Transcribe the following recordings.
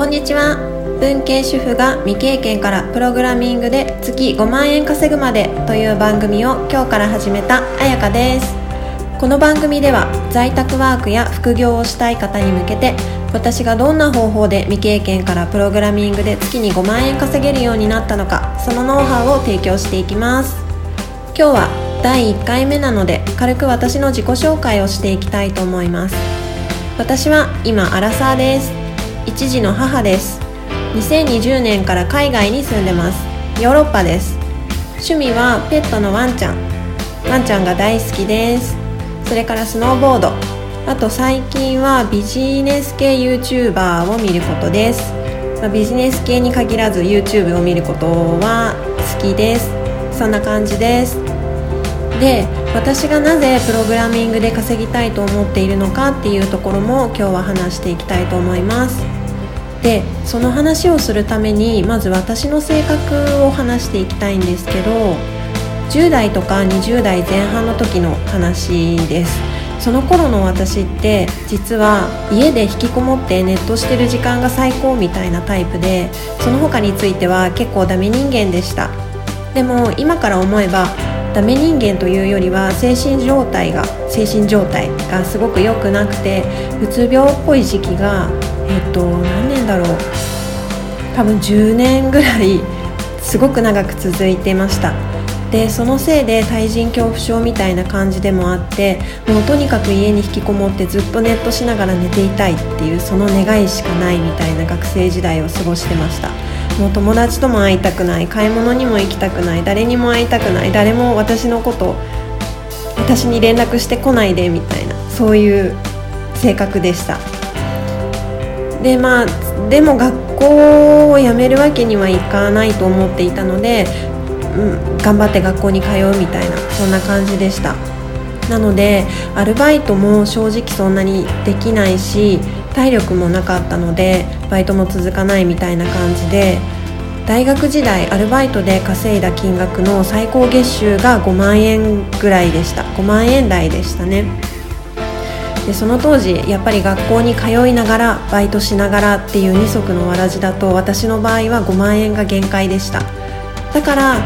こんにちは。文系主婦が未経験からプログラミングで月5万円稼ぐまでという番組を今日から始めたあやかです。この番組では在宅ワークや副業をしたい方に向けて私がどんな方法で未経験からプログラミングで月に5万円稼げるようになったのかそのノウハウを提供していきます。今日は第1回目なので軽く私の自己紹介をしていきたいと思います。私は今アラサーです。一児の母です。2020年から海外に住んでます。ヨーロッパです。趣味はペットのワンちゃん。ワンちゃんが大好きです。それからスノーボード。あと最近はビジネス系 YouTuber を見ることです、まあ、ビジネス系に限らず YouTube を見ることは好きです。そんな感じです。で私がなぜプログラミングで稼ぎたいと思っているのかっていうところも今日は話していきたいと思います。でその話をするためにまず私の性格を話していきたいんですけど10代とか20代前半の時の話です。その頃の私って実は家で引きこもってネットしてる時間が最高みたいなタイプでその他については結構ダメ人間でした。でも今から思えばダメ人間というよりは精神状態が精神状態がすごく良くなくてうつ病っぽい時期がえっとだろう。多分10年ぐらいすごく長く続いてました。でそのせいで対人恐怖症みたいな感じでもあってもうとにかく家に引きこもってずっとネットしながら寝ていたいっていうその願いしかないみたいな学生時代を過ごしてました。もう友達とも会いたくない買い物にも行きたくない誰にも会いたくない誰も私のこと私に連絡してこないでみたいなそういう性格でした。でまあでも学校を辞めるわけにはいかないと思っていたので、うん、頑張って学校に通うみたいなそんな感じでした。なのでアルバイトも正直そんなにできないし体力もなかったのでバイトも続かないみたいな感じで大学時代アルバイトで稼いだ金額の最高月収が5万円ぐらいでした。5万円台でしたね。でその当時やっぱり学校に通いながらバイトしながらっていう二足のわらじだと私の場合は5万円が限界でした。だから、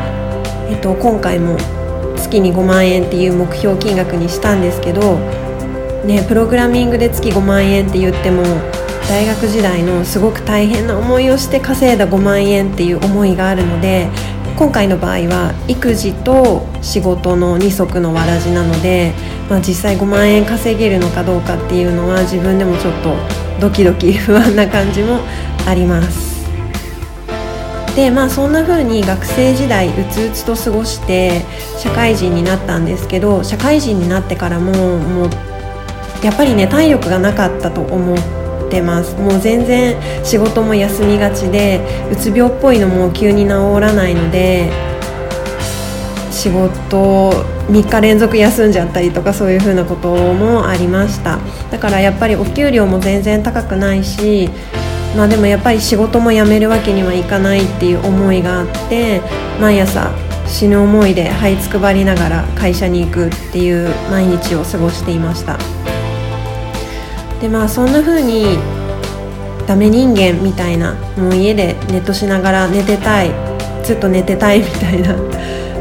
えっと、今回も月に5万円っていう目標金額にしたんですけどね、プログラミングで月5万円って言っても大学時代のすごく大変な思いをして稼いだ5万円っていう思いがあるので今回の場合は育児と仕事の二足のわらじなので、まあ、実際5万円稼げるのかどうかっていうのは自分でもちょっとドキドキ不安な感じもあります。でまあそんな風に学生時代うつうつと過ごして社会人になったんですけど社会人になってからももうやっぱりね体力がなかったと思ってます。もう全然仕事も休みがちでうつ病っぽいのも急に治らないので仕事3日連続休んじゃったりとかそういう風なこともありました。だからやっぱりお給料も全然高くないしまあでもやっぱり仕事も辞めるわけにはいかないっていう思いがあって毎朝死ぬ思いで這いつくばりながら会社に行くっていう毎日を過ごしていました。でまあそんな風にダメ人間みたいなもう家でネットしながら寝てたいずっと寝てたいみたいな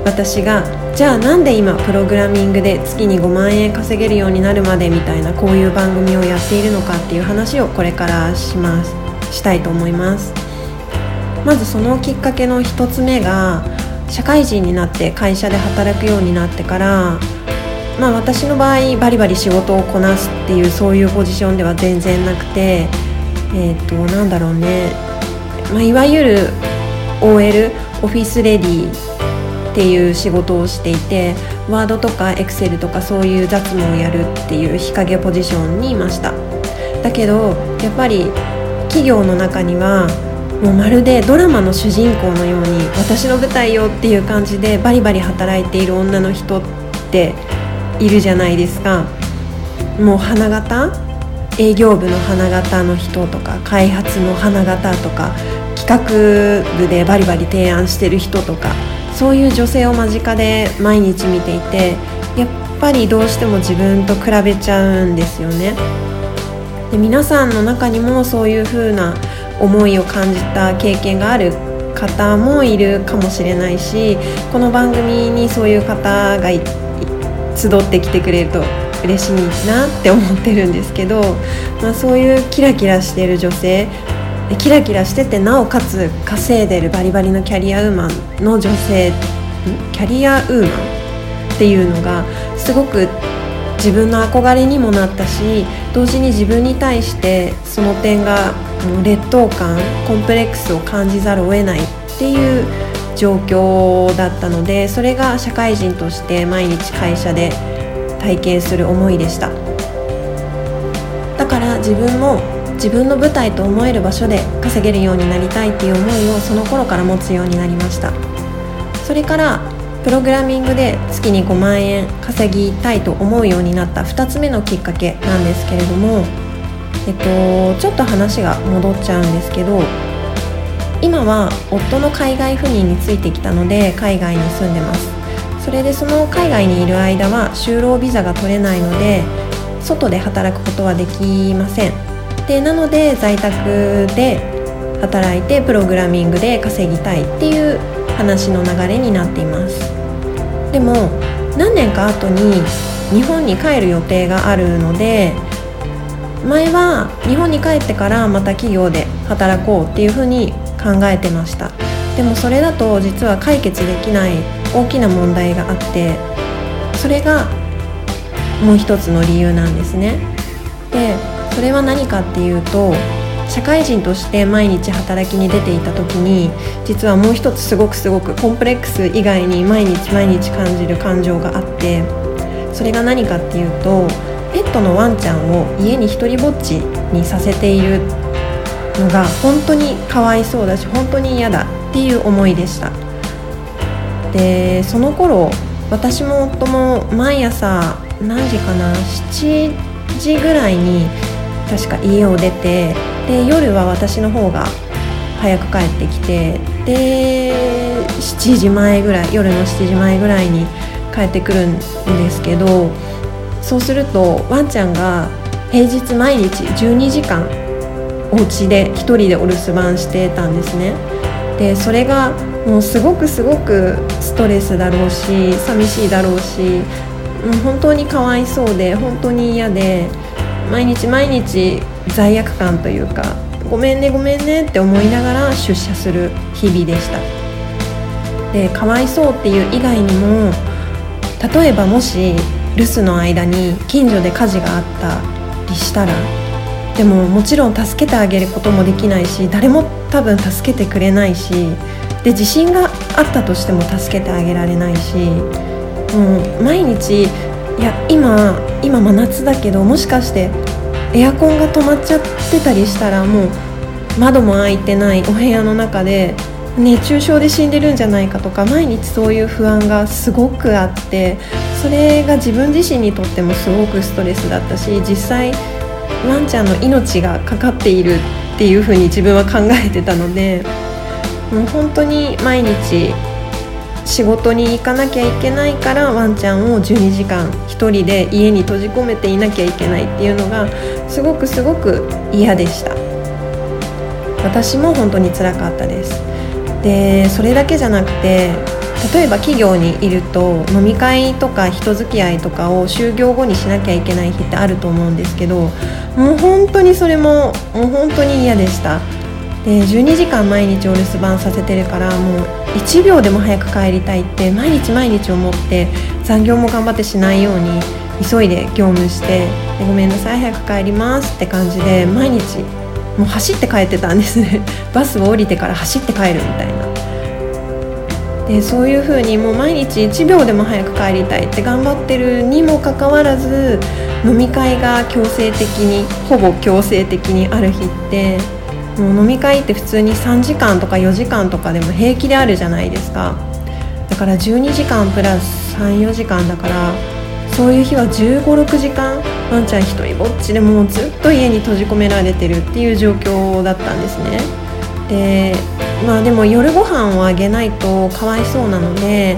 私がじゃあなんで今プログラミングで月に5万円稼げるようになるまでみたいなこういう番組をやっているのかっていう話をこれからします。したいと思います。まずそのきっかけの一つ目が社会人になって会社で働くようになってからまあ、私の場合バリバリ仕事をこなすっていうそういうポジションでは全然なくてえっ、ー、となんだろうね、まあ、いわゆる OL オフィスレディっていう仕事をしていてワードとかエクセルとかそういう雑務をやるっていう日陰ポジションにいました。だけどやっぱり企業の中にはもうまるでドラマの主人公のように私の舞台よっていう感じでバリバリ働いている女の人っているじゃないですか。もう花形？営業部の花形の人とか開発の花形とか企画部でバリバリ提案してる人とかそういう女性を間近で毎日見ていてやっぱりどうしても自分と比べちゃうんですよね。で皆さんの中にもそういう風な思いを感じた経験がある方もいるかもしれないしこの番組にそういう方が集ってきてくれると嬉しいなって思ってるんですけど、まあ、そういうキラキラしてる女性キラキラしててなおかつ稼いでるバリバリのキャリアウーマンの女性キャリアウーマンっていうのがすごく自分の憧れにもなったし同時に自分に対してその点が劣等感コンプレックスを感じざるを得ないっていう状況だったのでそれが社会人として毎日会社で体験する思いでした。だから自分も自分の舞台と思える場所で稼げるようになりたいっていう思いをその頃から持つようになりました。それからプログラミングで月に5万円稼ぎたいと思うようになった2つ目のきっかけなんですけれどもえっとちょっと話が戻っちゃうんですけど今は夫の海外赴任についてきたので海外に住んでます。それでその海外にいる間は就労ビザが取れないので外で働くことはできませんでなので在宅で働いてプログラミングで稼ぎたいっていう話の流れになっています。でも何年か後に日本に帰る予定があるので前は日本に帰ってからまた企業で働こうっていうふうに考えてました。でもそれだと実は解決できない大きな問題があってそれがもう一つの理由なんですね。でそれは何かっていうと社会人として毎日働きに出ていた時に実はもう一つすごくすごくコンプレックス以外に毎日毎日感じる感情があってそれが何かっていうとペットのワンちゃんを家に一りぼっちにさせているのが本当にかわいそうだし本当に嫌だっていう思いでした。でその頃私も夫も毎朝何時かな7時ぐらいに確か家を出てで夜は私の方が早く帰ってきてで7時前ぐらい夜の7時前ぐらいに帰ってくるんですけどそうするとワンちゃんが平日毎日12時間お家で1人でお留守番してたんですね。でそれがもうすごくすごくストレスだろうし寂しいだろうしもう本当にかわいそうで本当に嫌で毎日毎日罪悪感というかごめんねごめんねって思いながら出社する日々でした。でかわいそうっていう以外にも例えばもし留守の間に近所で火事があったりしたらでももちろん助けてあげることもできないし誰も多分助けてくれないしで地震があったとしても助けてあげられないしもう毎日いや今今真夏だけどもしかしてエアコンが止まっちゃってたりしたらもう窓も開いてないお部屋の中で熱中症で死んでるんじゃないかとか毎日そういう不安がすごくあってそれが自分自身にとってもすごくストレスだったし実際ワンちゃんの命がかかっているっていうふうに自分は考えてたのでもう本当に毎日仕事に行かなきゃいけないからワンちゃんを12時間1人で家に閉じ込めていなきゃいけないっていうのがすごくすごく嫌でした。私も本当につらかったです。でそれだけじゃなくて例えば企業にいると飲み会とか人付き合いとかを就業後にしなきゃいけない日ってあると思うんですけどもう本当にそれももう本当に嫌でした。で12時間毎日お留守番させてるからもう1秒でも早く帰りたいって毎日毎日思って残業も頑張ってしないように急いで業務してでごめんなさい早く帰りますって感じで毎日もう走って帰ってたんですね。バスを降りてから走って帰るみたいな。でそういう風にもう毎日1秒でも早く帰りたいって頑張ってるにもかかわらず飲み会が強制的にほぼ強制的にある日ってもう飲み会って普通に3時間とか4時間とかでも平気であるじゃないですか。だから12時間プラス34時間だからそういう日は1 5 6時間ワンちゃん一人ぼっちでもうずっと家に閉じ込められてるっていう状況だったんですね。でまあでも夜ご飯をあげないとかわいそうなので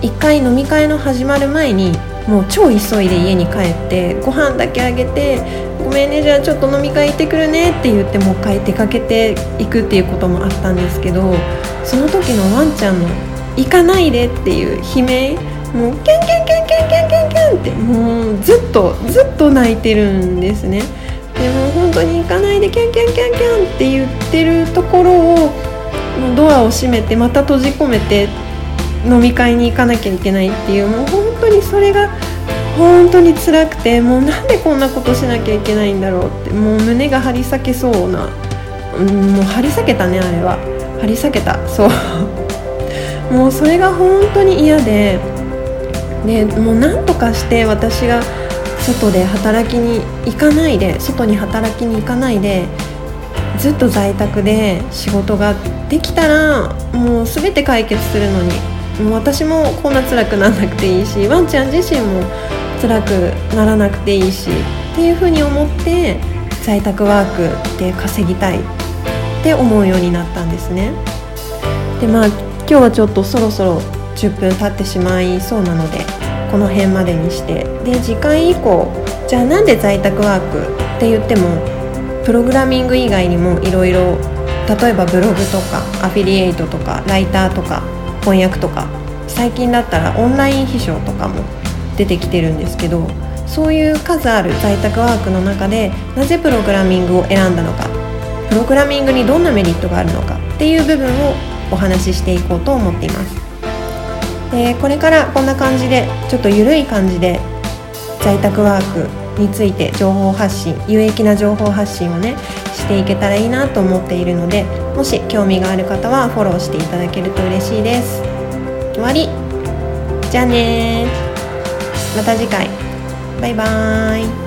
一回飲み会の始まる前にもう超急いで家に帰ってご飯だけあげて「ごめんねじゃあちょっと飲み会行ってくるね」って言ってもう一回出かけていくっていうこともあったんですけどその時のワンちゃんの「行かないで」っていう悲鳴もうキャンキャンキャンキャンキャンキャンキャンってもうずっとずっと泣いてるんですね。でも本当に行かないでキャンキャンキャンキャンって言ってるところをドアを閉めてまた閉じ込めて飲み会に行かなきゃいけないっていうもう本当にそれが本当に辛くてもうなんでこんなことしなきゃいけないんだろうってもう胸が張り裂けそうな、うん、もう張り裂けたねあれは。張り裂けた。そう。もうそれが本当に嫌ででもうなんとかして私が外で働きに行かないで外に働きに行かないでずっと在宅で仕事ができたらもう全て解決するのに。もう私もこんな辛くならなくていいしワンちゃん自身も辛くならなくていいしっていうふうに思って在宅ワークで稼ぎたいって思うようになったんですね。でまあ今日はちょっとそろそろ10分経ってしまいそうなのでこの辺までにして。で次回以降じゃあなんで在宅ワークって言ってもプログラミング以外にもいろいろ例えばブログとかアフィリエイトとかライターとか翻訳とか最近だったらオンライン秘書とかも出てきてるんですけどそういう数ある在宅ワークの中でなぜプログラミングを選んだのかプログラミングにどんなメリットがあるのかっていう部分をお話ししていこうと思っています。でこれからこんな感じでちょっと緩い感じで在宅ワークについて情報発信有益な情報発信をねしていけたらいいなと思っているのでもし興味がある方はフォローしていただけると嬉しいです。終わり。じゃあねまた次回。バイバーイ。